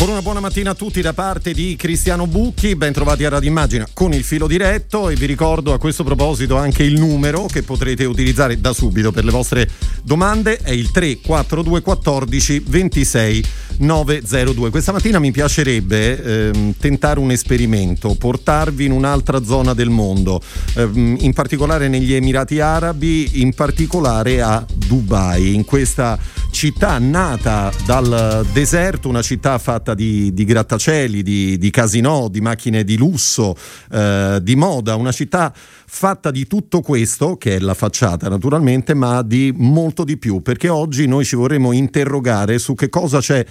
Ancora una buona mattina a tutti da parte di Cristiano Bucchi, ben trovati a Radio Immagina con il filo diretto e vi ricordo a questo proposito anche il numero che potrete utilizzare da subito per le vostre domande, è il 342 14 26 902. Questa mattina mi piacerebbe ehm, tentare un esperimento, portarvi in un'altra zona del mondo, ehm, in particolare negli Emirati Arabi, in particolare a Dubai, in questa città nata dal deserto, una città fatta di, di grattacieli, di, di casinò, di macchine di lusso, eh, di moda, una città fatta di tutto questo, che è la facciata naturalmente, ma di molto di più, perché oggi noi ci vorremmo interrogare su che cosa c'è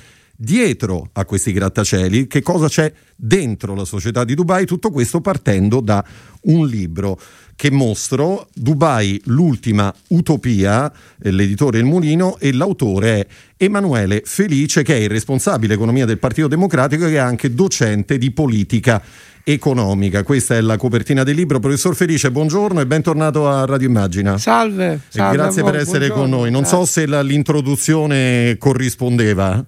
dietro a questi grattacieli, che cosa c'è dentro la società di Dubai, tutto questo partendo da un libro che mostro, Dubai l'ultima utopia, eh, l'editore Il Mulino e l'autore è Emanuele Felice che è il responsabile economia del Partito Democratico e è anche docente di politica economica. Questa è la copertina del libro. Professor Felice, buongiorno e bentornato a Radio Immagina. Salve. salve grazie per essere buongiorno. con noi. Non so se la, l'introduzione corrispondeva.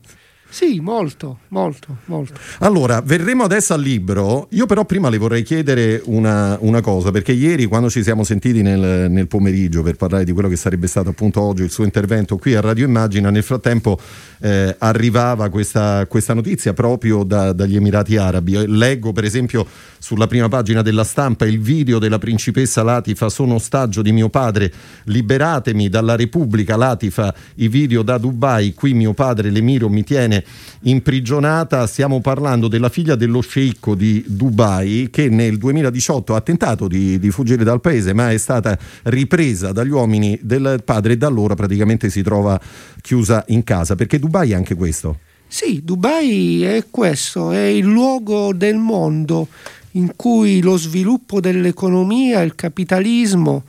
Sì, molto, molto, molto. Allora, verremo adesso al libro. Io però prima le vorrei chiedere una, una cosa, perché ieri quando ci siamo sentiti nel, nel, pomeriggio per parlare di quello che sarebbe stato appunto oggi il suo intervento qui a Radio Immagina, nel frattempo eh, arrivava questa, questa, notizia proprio da, dagli Emirati Arabi. Leggo per esempio sulla prima pagina della stampa il video della principessa Latifa, sono ostaggio di mio padre, liberatemi dalla Repubblica Latifa, i video da Dubai, qui mio padre l'Emiro mi tiene imprigionata. Stiamo parlando della figlia dello sceicco di Dubai che nel 2018 ha tentato di, di fuggire dal paese ma è stata ripresa dagli uomini del padre e da allora praticamente si trova chiusa in casa. Perché Dubai è anche questo? Sì, Dubai è questo, è il luogo del mondo in cui lo sviluppo dell'economia, il capitalismo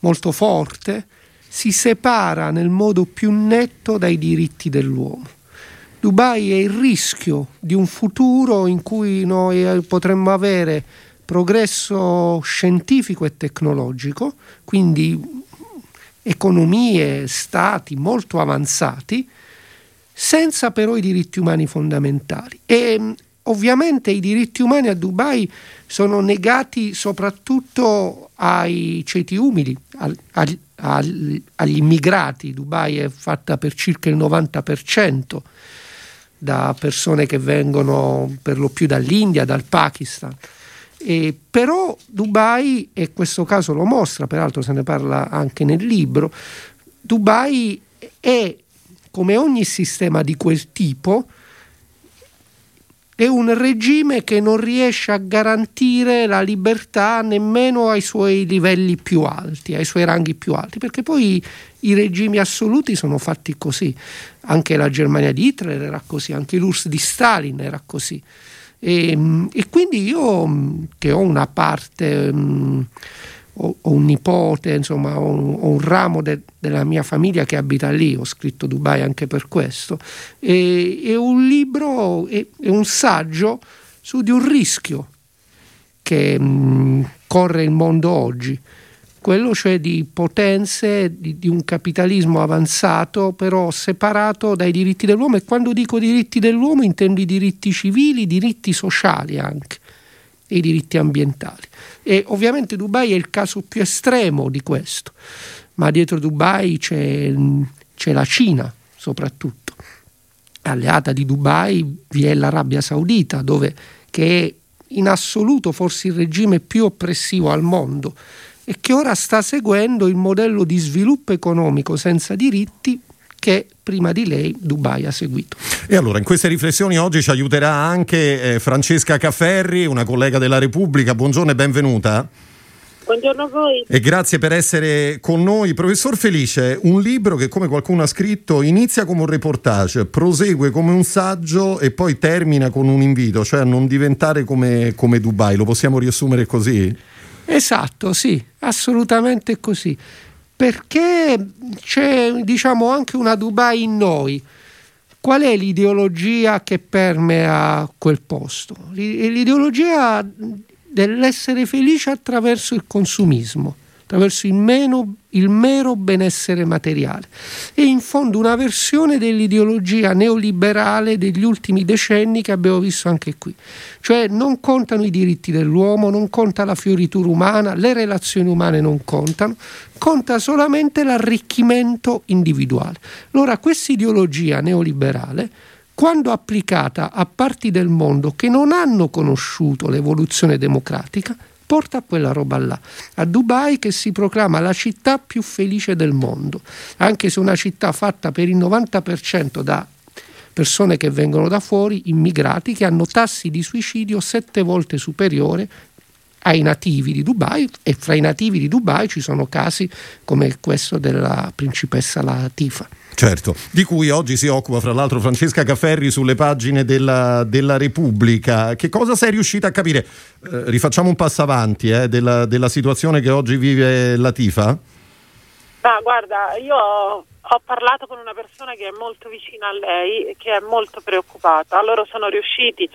molto forte, si separa nel modo più netto dai diritti dell'uomo. Dubai è il rischio di un futuro in cui noi eh, potremmo avere progresso scientifico e tecnologico, quindi economie, stati molto avanzati, senza però i diritti umani fondamentali. E mm, ovviamente i diritti umani a Dubai sono negati soprattutto ai ceti umili, al, al, agli immigrati. Dubai è fatta per circa il 90% da persone che vengono per lo più dall'India, dal Pakistan. E però Dubai, e questo caso lo mostra, peraltro se ne parla anche nel libro, Dubai è, come ogni sistema di quel tipo, è un regime che non riesce a garantire la libertà nemmeno ai suoi livelli più alti, ai suoi ranghi più alti, perché poi i regimi assoluti sono fatti così. Anche la Germania di Hitler era così, anche l'URSS di Stalin era così. E, e quindi io che ho una parte... Um, ho, un nipote, insomma, ho, ho un ramo de, della mia famiglia che abita lì, ho scritto Dubai anche per questo. E, è un libro, è, è, un saggio su di un rischio che mh, corre il mondo oggi, quello cioè di potenze, di, di un capitalismo avanzato, però separato dai diritti dell'uomo. E quando dico diritti dell'uomo intendo i diritti civili, diritti sociali anche e i diritti ambientali. E ovviamente Dubai è il caso più estremo di questo, ma dietro Dubai c'è, c'è la Cina soprattutto. Alleata di Dubai vi è l'Arabia Saudita, dove, che è in assoluto forse il regime più oppressivo al mondo e che ora sta seguendo il modello di sviluppo economico senza diritti che prima di lei Dubai ha seguito. E allora in queste riflessioni oggi ci aiuterà anche eh, Francesca Cafferri, una collega della Repubblica. Buongiorno e benvenuta. Buongiorno a voi. E grazie per essere con noi. Professor Felice, un libro che come qualcuno ha scritto inizia come un reportage, prosegue come un saggio e poi termina con un invito, cioè a non diventare come, come Dubai. Lo possiamo riassumere così? Esatto, sì, assolutamente così perché c'è diciamo anche una Dubai in noi. qual è l'ideologia che permea quel posto? L'ideologia dell'essere felice attraverso il consumismo attraverso il, meno, il mero benessere materiale. E in fondo una versione dell'ideologia neoliberale degli ultimi decenni che abbiamo visto anche qui. Cioè non contano i diritti dell'uomo, non conta la fioritura umana, le relazioni umane non contano, conta solamente l'arricchimento individuale. Allora questa ideologia neoliberale quando applicata a parti del mondo che non hanno conosciuto l'evoluzione democratica, porta quella roba là. A Dubai che si proclama la città più felice del mondo, anche se una città fatta per il 90% da persone che vengono da fuori, immigrati, che hanno tassi di suicidio sette volte superiori ai nativi di Dubai e fra i nativi di Dubai ci sono casi come questo della principessa Latifa. Certo, di cui oggi si occupa fra l'altro Francesca Cafferri sulle pagine della, della Repubblica. Che cosa sei riuscita a capire? Eh, rifacciamo un passo avanti eh, della, della, situazione che oggi vive Latifa? Ah, guarda, io ho parlato con una persona che è molto vicina a lei e che è molto preoccupata. Loro sono riusciti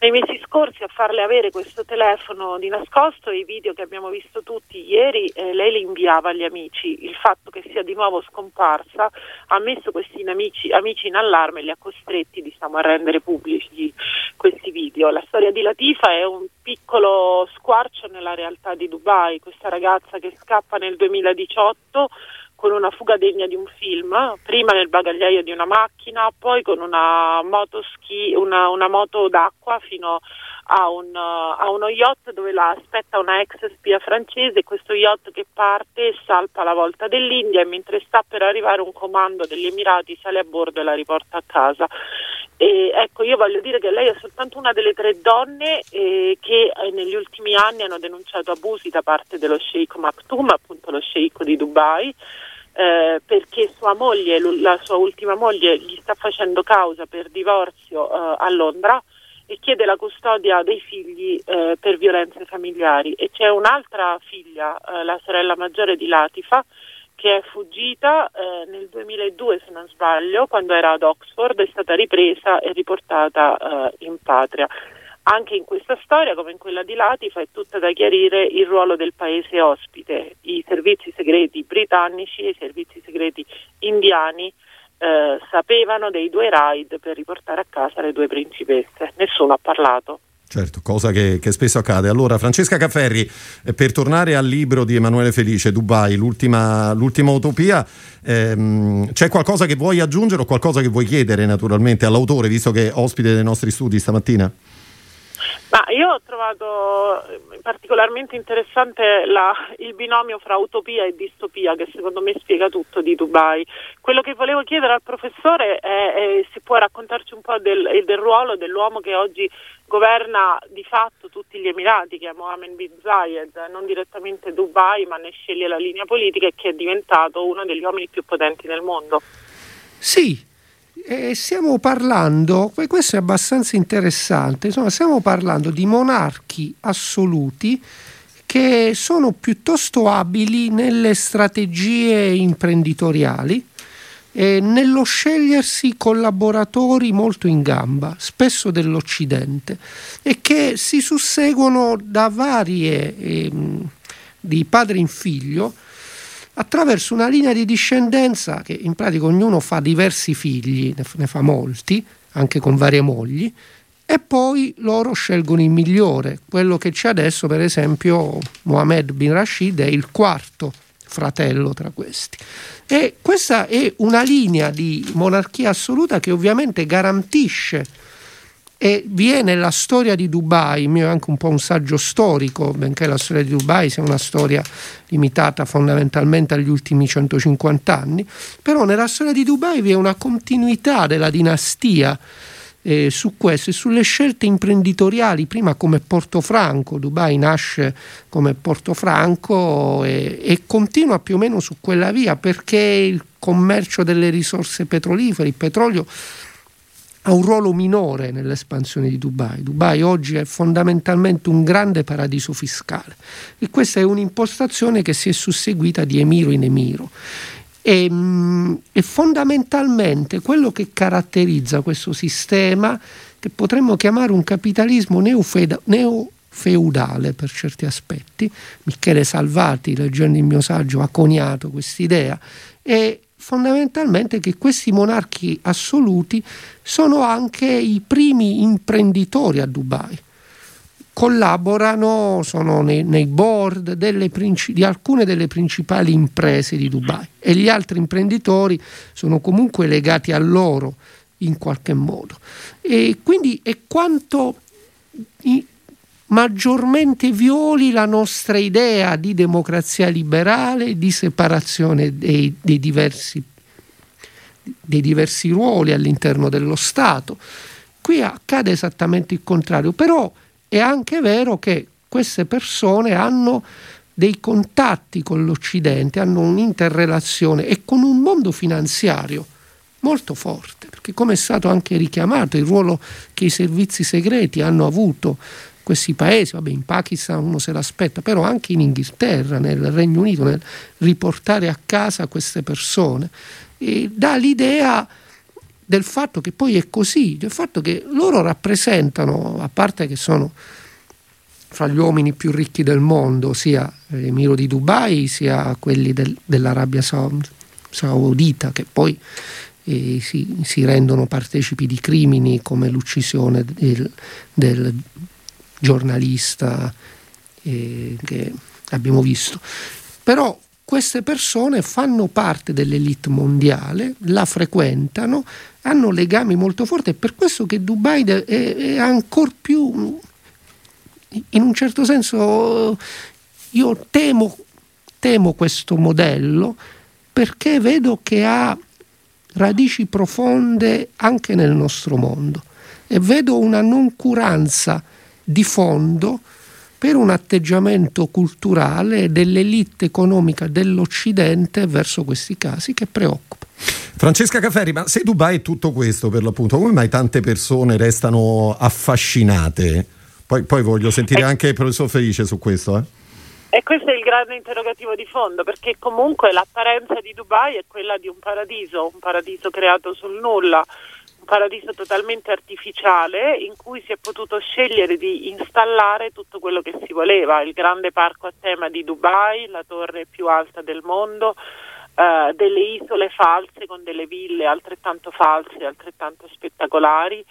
nei mesi scorsi a farle avere questo telefono di nascosto e i video che abbiamo visto tutti ieri, eh, lei li inviava agli amici. Il fatto che sia di nuovo scomparsa ha messo questi amici, amici in allarme e li ha costretti diciamo, a rendere pubblici questi video. La storia di Latifa è un piccolo squarcio nella realtà di Dubai, questa ragazza che scappa nel 2018 con una fuga degna di un film, prima nel bagagliaio di una macchina, poi con una moto, ski, una, una moto d'acqua fino a, un, a, uno yacht dove la aspetta una ex spia francese, questo yacht che parte salpa la volta dell'India e mentre sta per arrivare un comando degli Emirati sale a bordo e la riporta a casa. E ecco, io voglio dire che lei è soltanto una delle tre donne eh, che eh, negli ultimi anni hanno denunciato abusi da parte dello Sheikh Maktoum, appunto lo Sheikh di Dubai, eh, perché sua moglie, la sua ultima moglie, gli sta facendo causa per divorzio eh, a Londra e chiede la custodia dei figli eh, per violenze familiari. E c'è un'altra figlia, eh, la sorella maggiore di Latifa, che è fuggita eh, nel 2002, se non sbaglio, quando era ad Oxford, è stata ripresa e riportata eh, in patria. Anche in questa storia, come in quella di Latifa, è tutta da chiarire il ruolo del paese ospite. I servizi segreti britannici e i servizi segreti indiani eh, sapevano dei due raid per riportare a casa le due principesse. Nessuno ha parlato. Certo, cosa che, che, spesso accade. Allora, Francesca Cafferri, eh, per tornare al libro di Emanuele Felice, Dubai, l'ultima, l'ultima utopia, ehm, c'è qualcosa che vuoi aggiungere o qualcosa che vuoi chiedere naturalmente all'autore, visto che è ospite dei nostri studi stamattina? Ma io ho trovato eh, particolarmente interessante la, il binomio fra utopia e distopia che secondo me spiega tutto di Dubai. Quello che volevo chiedere al professore è, è se può raccontarci un po' del, del ruolo dell'uomo che oggi governa di fatto tutti gli Emirati, che è Mohammed bin Zayed, non direttamente Dubai, ma ne sceglie la linea politica e che è diventato uno degli uomini più potenti nel mondo. Sì, e stiamo parlando, questo è abbastanza interessante, insomma, stiamo parlando di monarchi assoluti che sono piuttosto abili nelle strategie imprenditoriali e nello scegliersi collaboratori molto in gamba, spesso dell'Occidente, e che si susseguono da varie, eh, di padre in figlio, attraverso una linea di discendenza che in pratica ognuno fa diversi figli, ne fa molti, anche con varie mogli, e poi loro scelgono il migliore. Quello che c'è adesso, per esempio, Mohammed bin Rashid è il quarto fratello tra questi. E questa è una linea di monarchia assoluta che ovviamente garantisce e viene la storia di Dubai, il mio è anche un po' un saggio storico, benché la storia di Dubai sia una storia limitata fondamentalmente agli ultimi 150 anni, però nella storia di Dubai vi è una continuità della dinastia eh, su questo e sulle scelte imprenditoriali, prima come Portofranco, Dubai nasce come Portofranco e, e continua più o meno su quella via perché il commercio delle risorse petrolifere, il petrolio ha un ruolo minore nell'espansione di Dubai. Dubai oggi è fondamentalmente un grande paradiso fiscale e questa è un'impostazione che si è susseguita di emiro in emiro. E, mm, e, fondamentalmente quello che caratterizza questo sistema, che potremmo chiamare un capitalismo neofeudale, neofeudale per certi aspetti, Michele Salvati, leggendo il mio saggio, ha coniato quest'idea, è fondamentalmente che questi monarchi assoluti sono anche i primi imprenditori a Dubai collaborano, sono nei, nei board delle, di alcune delle principali imprese di Dubai e gli altri imprenditori sono comunque legati a loro in qualche modo. E quindi è quanto maggiormente violi la nostra idea di democrazia liberale, di separazione dei, dei, diversi, dei diversi ruoli all'interno dello Stato. Qui accade esattamente il contrario, però è anche vero che queste persone hanno dei contatti con l'Occidente, hanno un'interrelazione e con un mondo finanziario molto forte, perché come è stato anche richiamato il ruolo che i servizi segreti hanno avuto questi paesi, vabbè in Pakistan uno se l'aspetta, però anche in Inghilterra, nel Regno Unito, nel riportare a casa queste persone, e dà l'idea del fatto che poi è così, del fatto che loro rappresentano, a parte che sono fra gli uomini più ricchi del mondo, sia l'emiro di Dubai sia quelli del, dell'Arabia Saudita, che poi eh, si, si, rendono partecipi di crimini come l'uccisione del, del giornalista eh, che abbiamo visto. Però queste persone fanno parte dell'elite mondiale, la frequentano, hanno legami molto forti. È per questo che Dubai è, è ancora più, in un certo senso, io temo, temo questo modello perché vedo che ha radici profonde anche nel nostro mondo e vedo una noncuranza di fondo per un atteggiamento culturale dell'elite economica dell'Occidente verso questi casi che preoccupa. Francesca Cafferi, ma se Dubai è tutto questo per l'appunto, come mai tante persone restano affascinate? Poi, poi voglio sentire eh. anche il professor Felice su questo. Eh? E questo è il grande interrogativo di fondo, perché comunque l'apparenza di Dubai è quella di un paradiso, un paradiso creato sul nulla un paradiso totalmente artificiale in cui si è potuto scegliere di installare tutto quello che si voleva, il grande parco a tema di Dubai, la torre più alta del mondo, eh, delle isole false con delle ville altrettanto false, altrettanto spettacolari.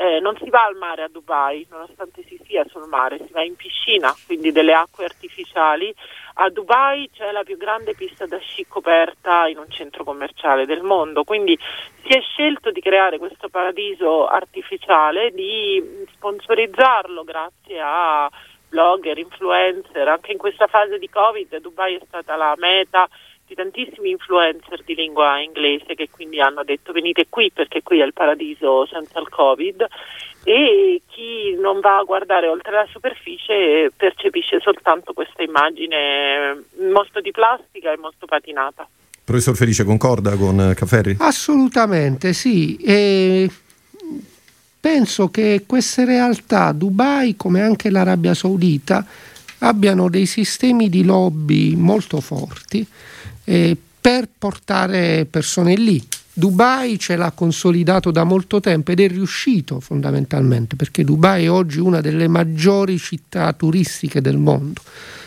Eh, non si va al mare a Dubai, nonostante si sia sul mare, si va in piscina, quindi delle acque artificiali a Dubai c'è la più grande pista da sci coperta in un centro commerciale del mondo, quindi si è scelto di creare questo paradiso artificiale, di sponsorizzarlo grazie a blogger, influencer, anche in questa fase di Covid Dubai è stata la meta di tantissimi influencer di lingua inglese che quindi hanno detto venite qui perché qui è il paradiso senza il Covid. E non va a guardare oltre la superficie percepisce soltanto questa immagine molto di plastica e molto patinata. Professor Felice, concorda con Cafferri? Assolutamente sì. E penso che queste realtà, Dubai come anche l'Arabia Saudita, abbiano dei sistemi di lobby molto forti eh, per portare persone lì. Dubai ce l'ha consolidato da molto tempo ed è riuscito fondamentalmente perché Dubai è oggi una delle maggiori città turistiche del mondo,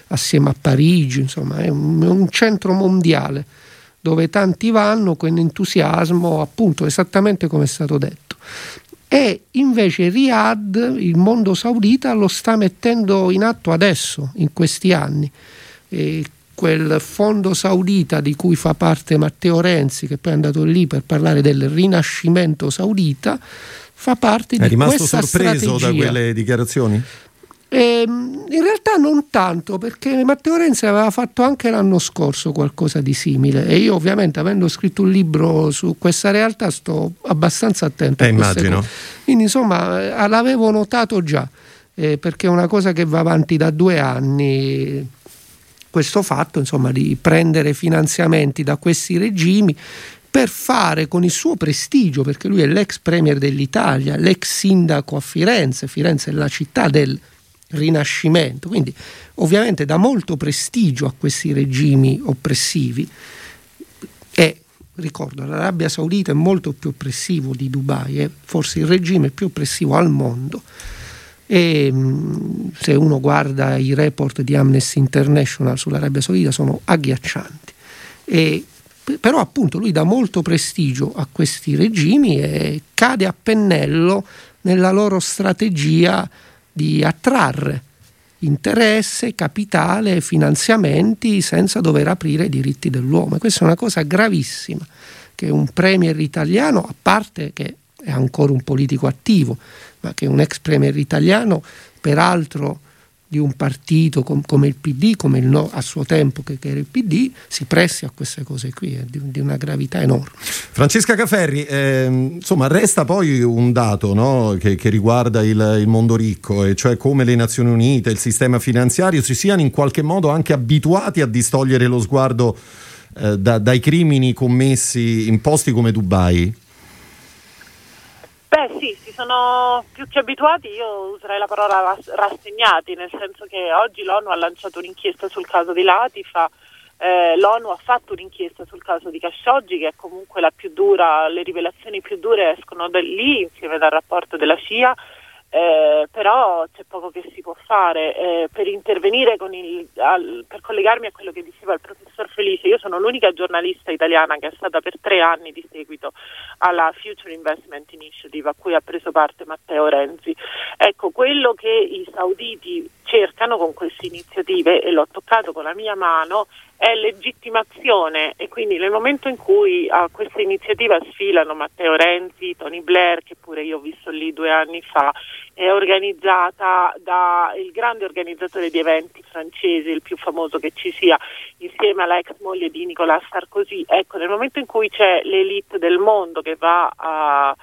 assieme a Parigi, insomma è un, è un centro mondiale dove tanti vanno con entusiasmo, appunto esattamente come è stato detto. E invece Riyadh, il mondo saudita, lo sta mettendo in atto adesso, in questi anni. E quel fondo saudita di cui fa parte Matteo Renzi, che poi è andato lì per parlare del rinascimento saudita, fa parte di questa strategia. È rimasto sorpreso da quelle dichiarazioni? E, ehm, in realtà non tanto, perché Matteo Renzi aveva fatto anche l'anno scorso qualcosa di simile e io ovviamente avendo scritto un libro su questa realtà sto abbastanza attento eh, immagino. cose. Quindi insomma eh, l'avevo notato già, eh, perché è una cosa che va avanti da due anni questo fatto insomma, di prendere finanziamenti da questi regimi per fare con il suo prestigio, perché lui è l'ex premier dell'Italia, l'ex sindaco a Firenze, Firenze è la città del Rinascimento, quindi ovviamente dà molto prestigio a questi regimi oppressivi, e ricordo l'Arabia Saudita è molto più oppressivo di Dubai, è forse il regime più oppressivo al mondo e se uno guarda i report di Amnesty International sull'Arabia Saudita sono agghiaccianti. E, però appunto lui dà molto prestigio a questi regimi e cade a pennello nella loro strategia di attrarre interesse, capitale, finanziamenti senza dover aprire i diritti dell'uomo. E questa è una cosa gravissima che un premier italiano, a parte che è ancora un politico attivo, ma che un ex premier italiano, peraltro di un partito com- come il PD, come il no a suo tempo che, che, era il PD, si pressi a queste cose qui, è di, di una gravità enorme. Francesca Caferri, eh, insomma, resta poi un dato no, che, che, riguarda il, il, mondo ricco, e cioè come le Nazioni Unite, il sistema finanziario si siano in qualche modo anche abituati a distogliere lo sguardo eh, da, dai crimini commessi in posti come Dubai. Beh sì, si sono più che abituati, io userei la parola rassegnati, nel senso che oggi l'ONU ha lanciato un'inchiesta sul caso di Latifa, eh, l'ONU ha fatto un'inchiesta sul caso di Khashoggi che è comunque la più dura, le rivelazioni più dure escono da lì insieme al rapporto della CIA eh, però c'è poco che si può fare. Eh, per intervenire il, al, per collegarmi a quello che diceva il professor Felice io sono l'unica giornalista italiana che è stata per tre anni di seguito alla Future Investment Initiative a cui ha preso parte Matteo Renzi. Ecco quello che i sauditi cercano con queste iniziative e l'ho toccato con la mia mano è legittimazione e quindi nel momento in cui a questa iniziativa sfilano Matteo Renzi, Tony Blair, che pure io ho visto lì due anni fa, è organizzata dal grande organizzatore di eventi francese, il più famoso che ci sia, insieme alla ex moglie di Nicolas Sarkozy. Ecco, nel momento in cui c'è l'elite del mondo che va a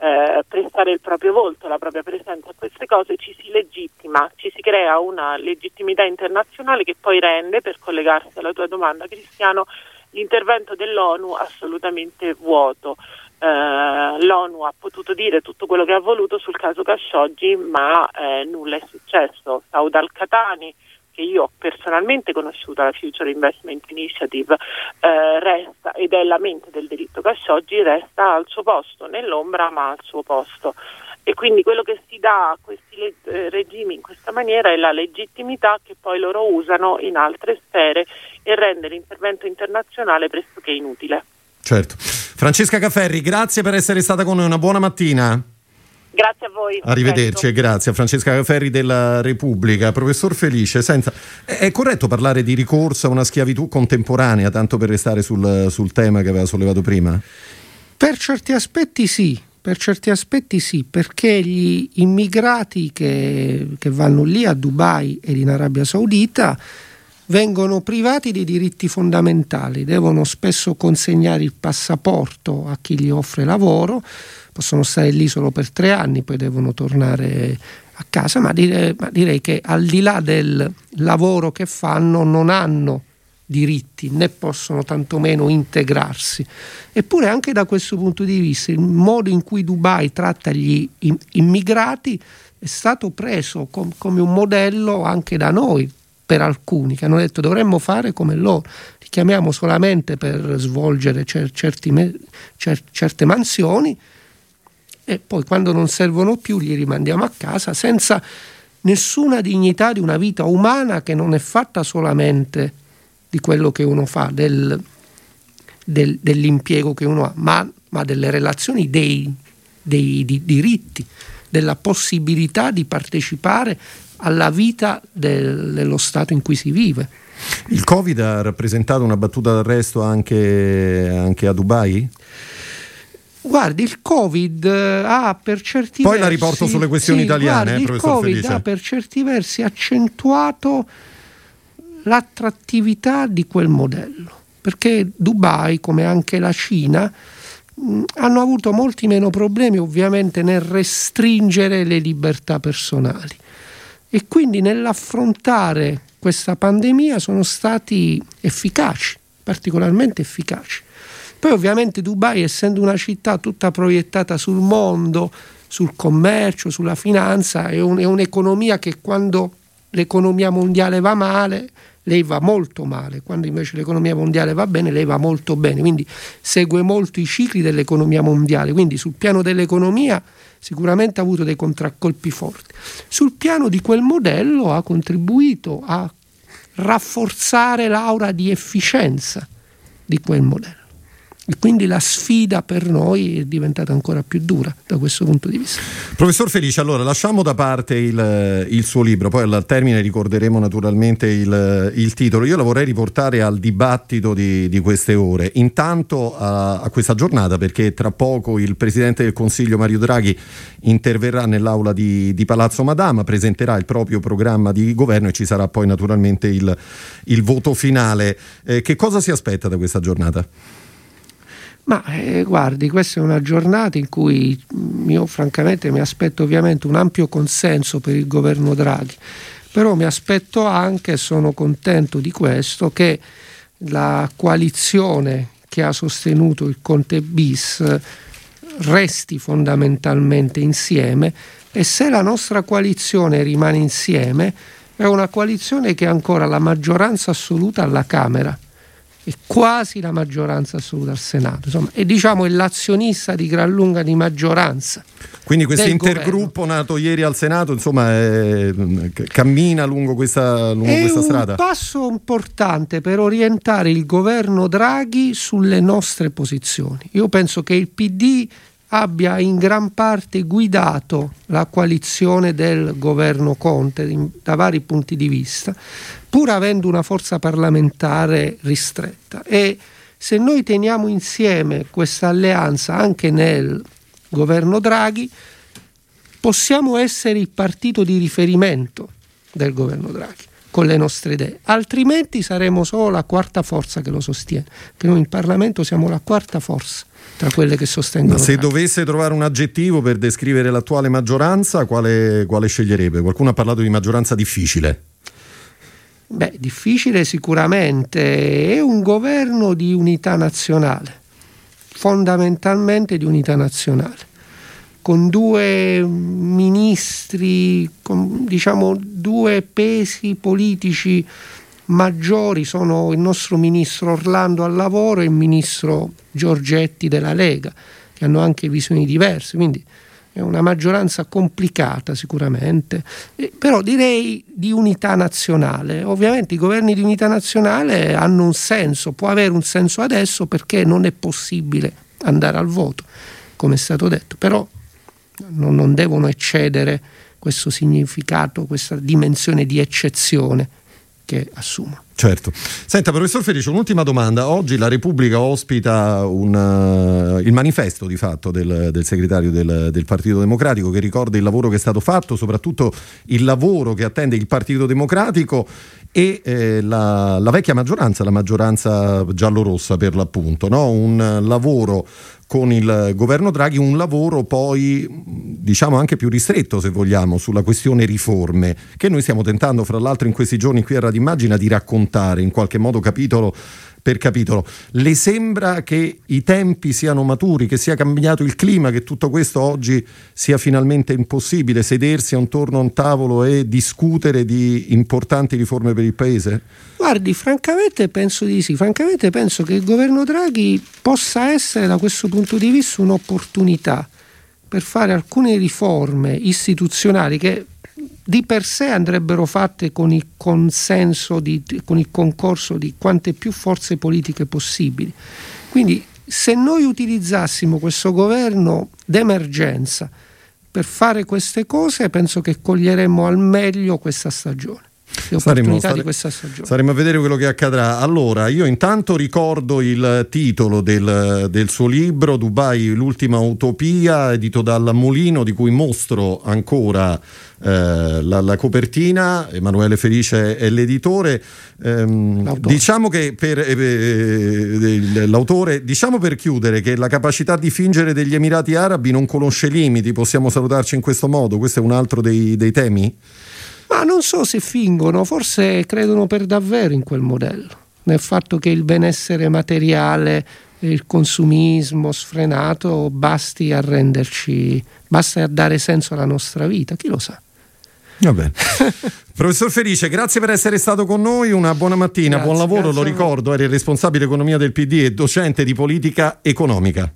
eh, prestare il proprio volto, la propria presenza a queste cose, ci si legittima, ci si crea una legittimità internazionale che poi rende, per collegarsi alla tua domanda Cristiano, l'intervento dell'ONU assolutamente vuoto. Eh, L'ONU ha potuto dire tutto quello che ha voluto sul caso Khashoggi, ma eh, nulla è successo. Saud al-Qatani che io ho personalmente conosciuto la Future Investment Initiative eh, resta, ed è la mente del diritto Khashoggi, resta al suo posto, nell'ombra ma al suo posto. E quindi quello che si dà a questi eh, regimi in questa maniera è la legittimità che poi loro usano in altre sfere e rende l'intervento internazionale pressoché inutile. Certo. Francesca Cafferri, grazie per essere stata con noi, una buona mattina. Grazie a voi. Arrivederci e grazie a Francesca Ferri della Repubblica. Professor Felice, senza... è corretto parlare di ricorso a una schiavitù contemporanea, tanto per restare sul, sul tema che aveva sollevato prima? Per certi aspetti sì, per certi aspetti sì, perché gli immigrati che, che, vanno lì a Dubai ed in Arabia Saudita vengono privati di diritti fondamentali, devono spesso consegnare il passaporto a chi gli offre lavoro, possono stare lì solo per tre anni, poi devono tornare a casa, ma direi, ma direi che al di là del lavoro che fanno non hanno diritti né possono tantomeno integrarsi. Eppure anche da questo punto di vista il modo in cui Dubai tratta gli immigrati è stato preso com- come un modello anche da noi, per alcuni, che hanno detto dovremmo fare come loro, li chiamiamo solamente per svolgere cer- me- cer- certe mansioni e poi quando non servono più li rimandiamo a casa senza nessuna dignità di una vita umana che non è fatta solamente di quello che uno fa, del, del, dell'impiego che uno ha, ma, ma delle relazioni, dei, dei di, diritti, della possibilità di partecipare alla vita del, dello Stato in cui si vive. Il Covid ha rappresentato una battuta d'arresto anche, anche a Dubai? Guardi, il Covid eh, ha per certi Poi versi... Poi la riporto sulle questioni sì, italiane, guardi, eh, Il Covid Felice. ha per certi versi accentuato l'attrattività di quel modello, perché Dubai, come anche la Cina, mh, hanno avuto molti meno problemi ovviamente nel restringere le libertà personali e quindi nell'affrontare questa pandemia sono stati efficaci, particolarmente efficaci. Poi ovviamente Dubai, essendo una città tutta proiettata sul mondo, sul commercio, sulla finanza, è, un, è un'economia che quando l'economia mondiale va male, lei va molto male, quando invece l'economia mondiale va bene, lei va molto bene, quindi segue molto i cicli dell'economia mondiale, quindi sul piano dell'economia sicuramente ha avuto dei contraccolpi forti. Sul piano di quel modello ha contribuito a rafforzare l'aura di efficienza di quel modello. E quindi la sfida per noi è diventata ancora più dura da questo punto di vista. Professor Felice, allora lasciamo da parte il, il suo libro, poi al termine ricorderemo naturalmente il, il, titolo. Io la vorrei riportare al dibattito di, di queste ore. Intanto a, a, questa giornata, perché tra poco il Presidente del Consiglio Mario Draghi interverrà nell'aula di, di Palazzo Madama, presenterà il proprio programma di governo e ci sarà poi naturalmente il, il voto finale. Eh, che cosa si aspetta da questa giornata? Ma eh, guardi, questa è una giornata in cui io francamente mi aspetto ovviamente un ampio consenso per il governo Draghi, però mi aspetto anche, sono contento di questo, che la coalizione che ha sostenuto il Conte bis resti fondamentalmente insieme e se la nostra coalizione rimane insieme è una coalizione che ha ancora la maggioranza assoluta alla Camera e quasi la maggioranza assoluta al Senato. Insomma, è diciamo l'azionista di gran lunga di maggioranza. Quindi questo intergruppo governo. nato ieri al Senato insomma, è, cammina lungo questa, lungo è questa strada? È un passo importante per orientare il governo Draghi sulle nostre posizioni. Io penso che il PD abbia in gran parte guidato la coalizione del governo Conte da vari punti di vista, pur avendo una forza parlamentare ristretta. E se noi teniamo insieme questa alleanza anche nel governo Draghi, possiamo essere il partito di riferimento del governo Draghi con le nostre idee, altrimenti saremo solo la quarta forza che lo sostiene, che noi in Parlamento siamo la quarta forza tra quelle che sostengono. Ma se dovesse trovare un aggettivo per descrivere l'attuale maggioranza, quale, quale sceglierebbe? Qualcuno ha parlato di maggioranza difficile. Beh, difficile sicuramente, è un governo di unità nazionale, fondamentalmente di unità nazionale, con due ministri, con diciamo due pesi politici maggiori sono il nostro ministro Orlando al lavoro e il ministro Giorgetti della Lega, che hanno anche visioni diverse, quindi è una maggioranza complicata sicuramente, eh, però direi di unità nazionale. Ovviamente i governi di unità nazionale hanno un senso, può avere un senso adesso perché non è possibile andare al voto, come è stato detto, però non, non devono eccedere questo significato, questa dimensione di eccezione che assumo. Certo. Senta, professor Felice, un'ultima domanda. Oggi la Repubblica ospita un, uh, il manifesto di fatto del, del segretario del, del, Partito Democratico che ricorda il lavoro che è stato fatto, soprattutto il lavoro che attende il Partito Democratico e eh, la, la, vecchia maggioranza, la maggioranza giallorossa per l'appunto, no? un lavoro con il governo Draghi un lavoro poi diciamo anche più ristretto se vogliamo sulla questione riforme che noi stiamo tentando fra l'altro in questi giorni qui a Radio Immagina di raccontare in qualche modo capitolo per capitolo. Le sembra che i tempi siano maturi, che sia cambiato il clima, che tutto questo oggi sia finalmente impossibile, sedersi attorno a un tavolo e discutere di importanti riforme per il Paese? Guardi, francamente penso di sì, francamente penso che il governo Draghi possa essere da questo punto di vista un'opportunità per fare alcune riforme istituzionali che di per sé andrebbero fatte con il di, con il concorso di quante più forze politiche possibili. Quindi se noi utilizzassimo questo governo d'emergenza per fare queste cose, penso che coglieremmo al meglio questa stagione le saremo, stare, di questa stagione. Saremo a vedere quello che accadrà. Allora, io intanto ricordo il titolo del, del, suo libro, Dubai, l'ultima utopia, edito dal Mulino, di cui mostro ancora eh, la, la, copertina. Emanuele Felice è l'editore. Ehm, diciamo che per eh, eh, l'autore, diciamo per chiudere che la capacità di fingere degli Emirati Arabi non conosce limiti, possiamo salutarci in questo modo. Questo è un altro dei, dei temi? Ma non so se fingono, forse credono per davvero in quel modello, nel fatto che il benessere materiale, il consumismo sfrenato basti a renderci, basta a dare senso alla nostra vita, chi lo sa. Va bene. Professor Felice, grazie per essere stato con noi, una buona mattina, Grazie, buon lavoro, grazie lo ricordo, eri il responsabile economia del PD e docente di politica economica.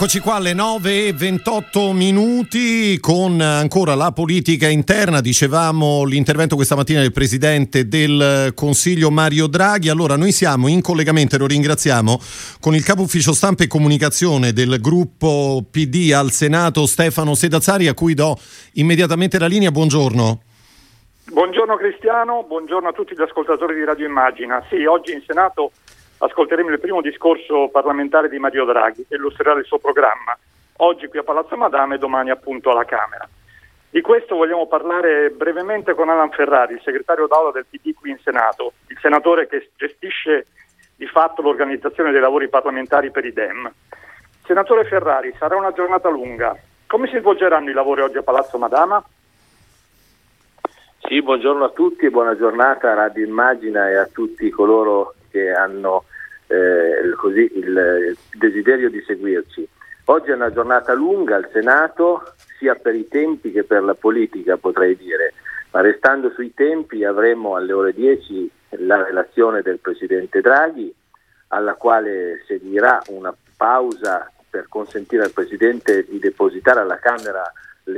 Eccoci qua alle 9 e 28 minuti con ancora la politica interna, dicevamo l'intervento questa mattina del Presidente del Consiglio Mario Draghi, allora noi siamo in collegamento, e lo ringraziamo, con il capo ufficio stampa e comunicazione del gruppo PD al Senato Stefano Sedazzari a cui do immediatamente la linea, buongiorno. Buongiorno Cristiano, buongiorno a tutti gli ascoltatori di Radio Immagina. Sì, oggi in Senato ascolteremo il primo discorso parlamentare di Mario Draghi che illustrerà il suo programma, oggi qui a Palazzo Madame e domani appunto alla Camera. Di questo vogliamo parlare brevemente con Alan Ferrari, il segretario d'aula del PD qui in Senato, il senatore che gestisce di fatto l'organizzazione dei lavori parlamentari per i DEM. Senatore Ferrari, sarà una giornata lunga. Come si svolgeranno i lavori oggi a Palazzo Madama? Sì, buongiorno a tutti e buona giornata a Radio Immagina e a tutti coloro che hanno eh, così, il desiderio di seguirci. Oggi è una giornata lunga al Senato, sia per i tempi che per la politica potrei dire, ma restando sui tempi avremo alle ore 10 la relazione del Presidente Draghi, alla quale seguirà una pausa per consentire al Presidente di depositare alla Camera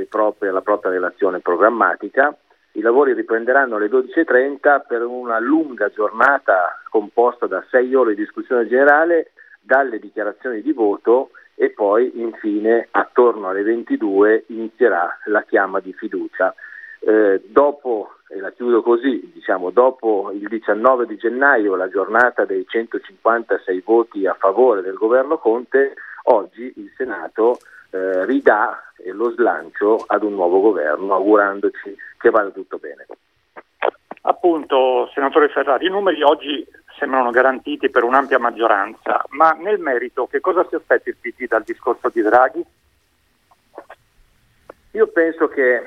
proprie, la propria relazione programmatica. I lavori riprenderanno alle 12.30 per una lunga giornata composta da sei ore di discussione generale, dalle dichiarazioni di voto e poi infine attorno alle 22 inizierà la chiama di fiducia. Eh, dopo, e la chiudo così, diciamo, dopo il 19 di gennaio, la giornata dei 156 voti a favore del governo Conte, oggi il Senato eh, ridà lo slancio ad un nuovo governo, augurandoci che vada tutto bene. Appunto, senatore Ferrari, i numeri oggi sembrano garantiti per un'ampia maggioranza, ma nel merito che cosa si aspetta il PD dal discorso di Draghi? Io penso che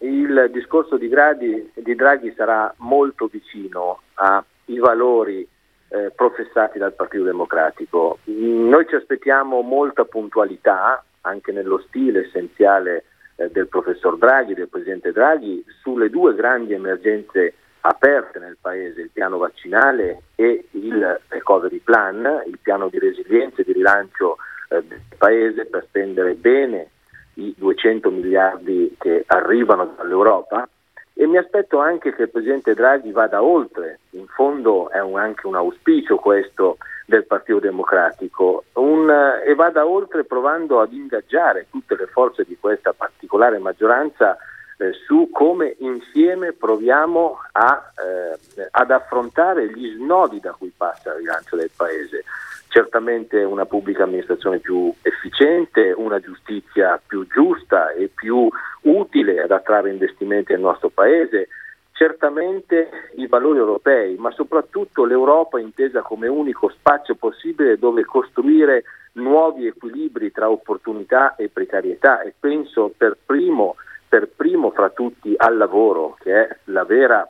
il discorso di, Draghi, di Draghi sarà molto vicino ai valori eh, professati dal Partito Democratico. Noi ci aspettiamo molta puntualità anche nello stile essenziale eh, del professor Draghi, del Presidente Draghi, sulle due grandi emergenze aperte nel Paese, il piano vaccinale e il recovery plan, il piano di resilienza e di rilancio eh, del Paese per spendere bene i 200 miliardi che arrivano dall'Europa. E mi aspetto anche che il Presidente Draghi vada oltre, in fondo è un, anche un auspicio questo del Partito Democratico, un, e vada oltre provando ad ingaggiare tutte le forze di questa particolare maggioranza eh, su come insieme proviamo a, eh, ad affrontare gli snodi da cui passa il rilancio del Paese. Certamente una pubblica amministrazione più efficiente, una giustizia più giusta e più utile ad attrarre investimenti nel nostro Paese, certamente i valori europei, ma soprattutto l'Europa intesa come unico spazio possibile dove costruire nuovi equilibri tra opportunità e precarietà e penso per primo per primo fra tutti al lavoro, che è la vera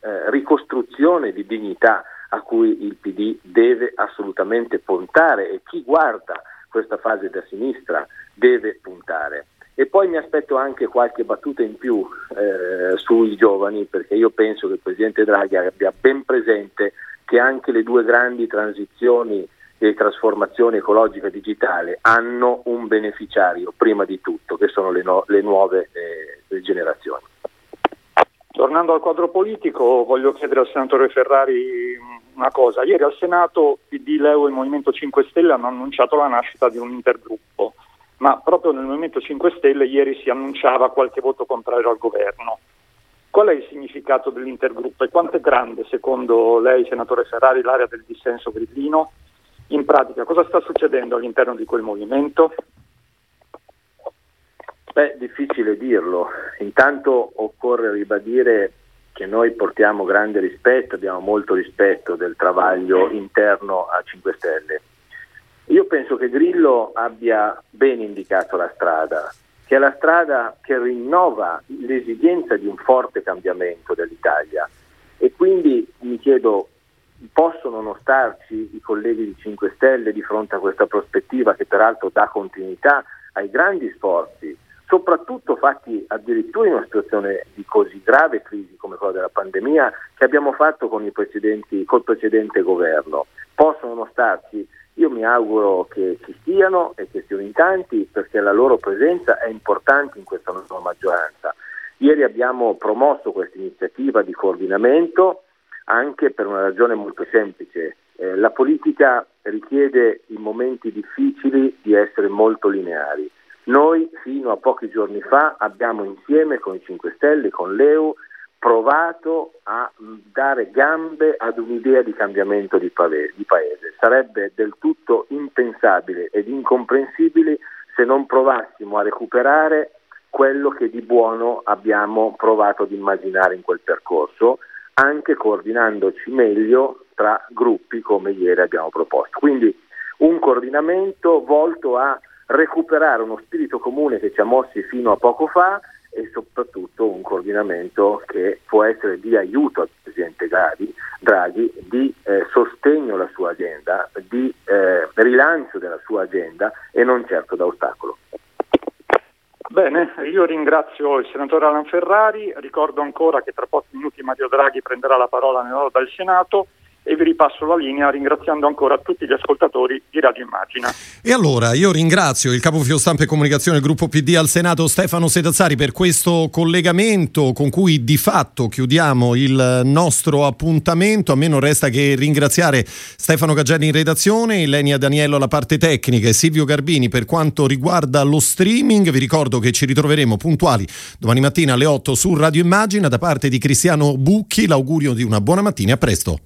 eh, ricostruzione di dignità a cui il PD deve assolutamente puntare e chi guarda questa fase da sinistra deve puntare. E poi mi aspetto anche qualche battuta in più eh, sui giovani, perché io penso che il Presidente Draghi abbia ben presente che anche le due grandi transizioni e trasformazione ecologica digitale hanno un beneficiario prima di tutto, che sono le, no- le nuove eh, generazioni. Tornando al quadro politico, voglio chiedere al senatore Ferrari una cosa. Ieri al Senato PD, Leo e il Movimento 5 Stelle hanno annunciato la nascita di un intergruppo, ma proprio nel Movimento 5 Stelle ieri si annunciava qualche voto contrario al governo. Qual è il significato dell'intergruppo e quanto è grande, secondo lei, senatore Ferrari, l'area del dissenso grillino? In pratica, cosa sta succedendo all'interno di quel movimento? Beh, difficile dirlo. Intanto occorre ribadire che noi portiamo grande rispetto, abbiamo molto rispetto del travaglio interno a 5 Stelle. Io penso che Grillo abbia ben indicato la strada, che è la strada che rinnova l'esigenza di un forte cambiamento dell'Italia. E quindi mi chiedo possono non starci i colleghi di 5 Stelle di fronte a questa prospettiva che peraltro dà continuità ai grandi sforzi, soprattutto fatti addirittura in una situazione di così grave crisi come quella della pandemia che abbiamo fatto con col precedente governo. Possono non starci? Io mi auguro che ci siano e che siano in tanti perché la loro presenza è importante in questa nuova maggioranza. Ieri abbiamo promosso questa iniziativa di coordinamento anche per una ragione molto semplice. Eh, la politica richiede in momenti difficili di essere molto lineari. Noi fino a pochi giorni fa abbiamo insieme con i 5 Stelle, con l'EU, provato a dare gambe ad un'idea di cambiamento di, paese. Sarebbe del tutto impensabile ed incomprensibile se non provassimo a recuperare quello che di buono abbiamo provato ad immaginare in quel percorso anche coordinandoci meglio tra gruppi come ieri abbiamo proposto. Quindi un coordinamento volto a recuperare uno spirito comune che ci ha mossi fino a poco fa e soprattutto un coordinamento che può essere di aiuto al Presidente Draghi, Draghi di eh, sostegno alla sua agenda, di eh, rilancio della sua agenda e non certo da ostacolo. Bene, io ringrazio il senatore Alan Ferrari, ricordo ancora che tra pochi minuti Mario Draghi prenderà la parola nell'ora del Senato e vi ripasso la linea ringraziando ancora tutti gli ascoltatori di Radio Immagina. E allora io ringrazio il capofilo stampa e comunicazione del gruppo PD al Senato Stefano Sedazzari per questo collegamento con cui di fatto chiudiamo il nostro appuntamento. A me non resta che ringraziare Stefano Gagelli in redazione, Ilenia Daniello alla parte tecnica e Silvio Garbini per quanto riguarda lo streaming. Vi ricordo che ci ritroveremo puntuali domani mattina alle 8 su Radio Immagina da parte di Cristiano Bucchi. L'augurio di una buona mattina a presto.